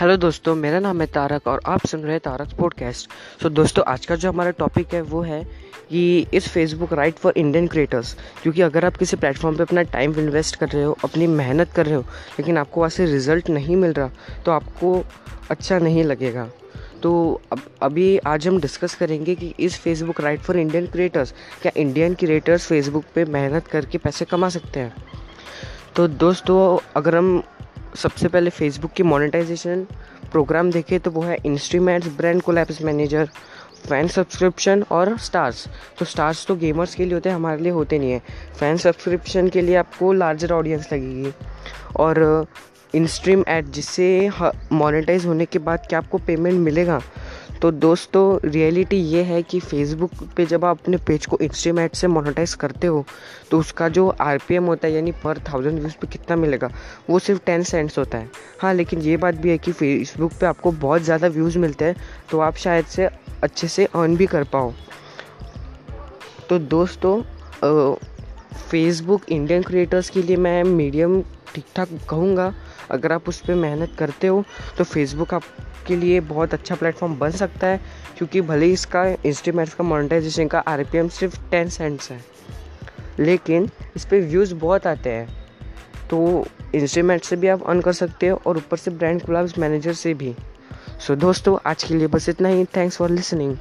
Hello दोस्तों, मेरा नाम है तारक और आप सुन रहे हैं तारक पॉडकास्ट सो दोस्तों, आज का जो हमारा टॉपिक है, वो है कि इस Facebook right for Indian creators क्योंकि अगर आप किसी प्लेटफॉर्म पे अपना टाइम इन्वेस्ट कर रहे हो, अपनी मेहनत कर रहे हो, लेकिन आपको वहाँ से रिज़ल्ट नहीं मिल रहा तो आपको अच्छा नहीं लगेगा। तो अब, अभी आज हम डिस्कस करेंगे कि इस Facebook right for Indian creators क्या इंडियन क्रिएटर्स फेसबुक पे मेहनत करके पैसे कमा सकते हैं? तो दोस्तों, अगर हम सबसे पहले फेसबुक की मोनेटाइजेशन प्रोग्राम देखें तो वो है instruments brand collapse manager fan subscription और स्टार्स तो स्टार्स तो गेमर्स के लिए होते हैं, हमारे लिए होते नहीं है। फ़ैन सब्सक्रिप्शन के लिए आपको लार्जर ऑडियंस लगेगी। और इंस्ट्रीम एड जिससे मोनेटाइज होने के बाद क्या आपको पेमेंट मिलेगा? तो दोस्तों रियलिटी ये है कि फेसबुक पे जब आप अपने पेज को इंस्ट्रीम एड से मोनेटाइज करते हो तो उसका जो आरपीएम होता है, यानी पर थाउज़ेंड व्यूज़ पे कितना मिलेगा, वो सिर्फ़ टेन सेंट्स होता है। हाँ लेकिन ये बात भी है कि फेसबुक पे आपको बहुत ज़्यादा व्यूज़ मिलते हैं तो आप शायद से अच्छे से अर्न भी कर पाओ। तो दोस्तों फेसबुक इंडियन क्रिएटर्स के लिए मैं मीडियम ठीक ठाक कहूँगा। अगर आप उस पर मेहनत करते हो तो फेसबुक आपके लिए बहुत अच्छा प्लेटफॉर्म बन सकता है क्योंकि भले ही इसका इंस्ट्रीमेंट्स का मोनेटाइजेशन का आरपीएम सिर्फ़ टेन सेंट्स है लेकिन इस पर व्यूज़ बहुत आते हैं। तो इंस्ट्रीमेंट से भी आप अर्न कर सकते हो और ऊपर से ब्रांड कोलाब्स मैनेजर से भी। सो so, दोस्तों आज के लिए बस इतना ही। Thanks for listening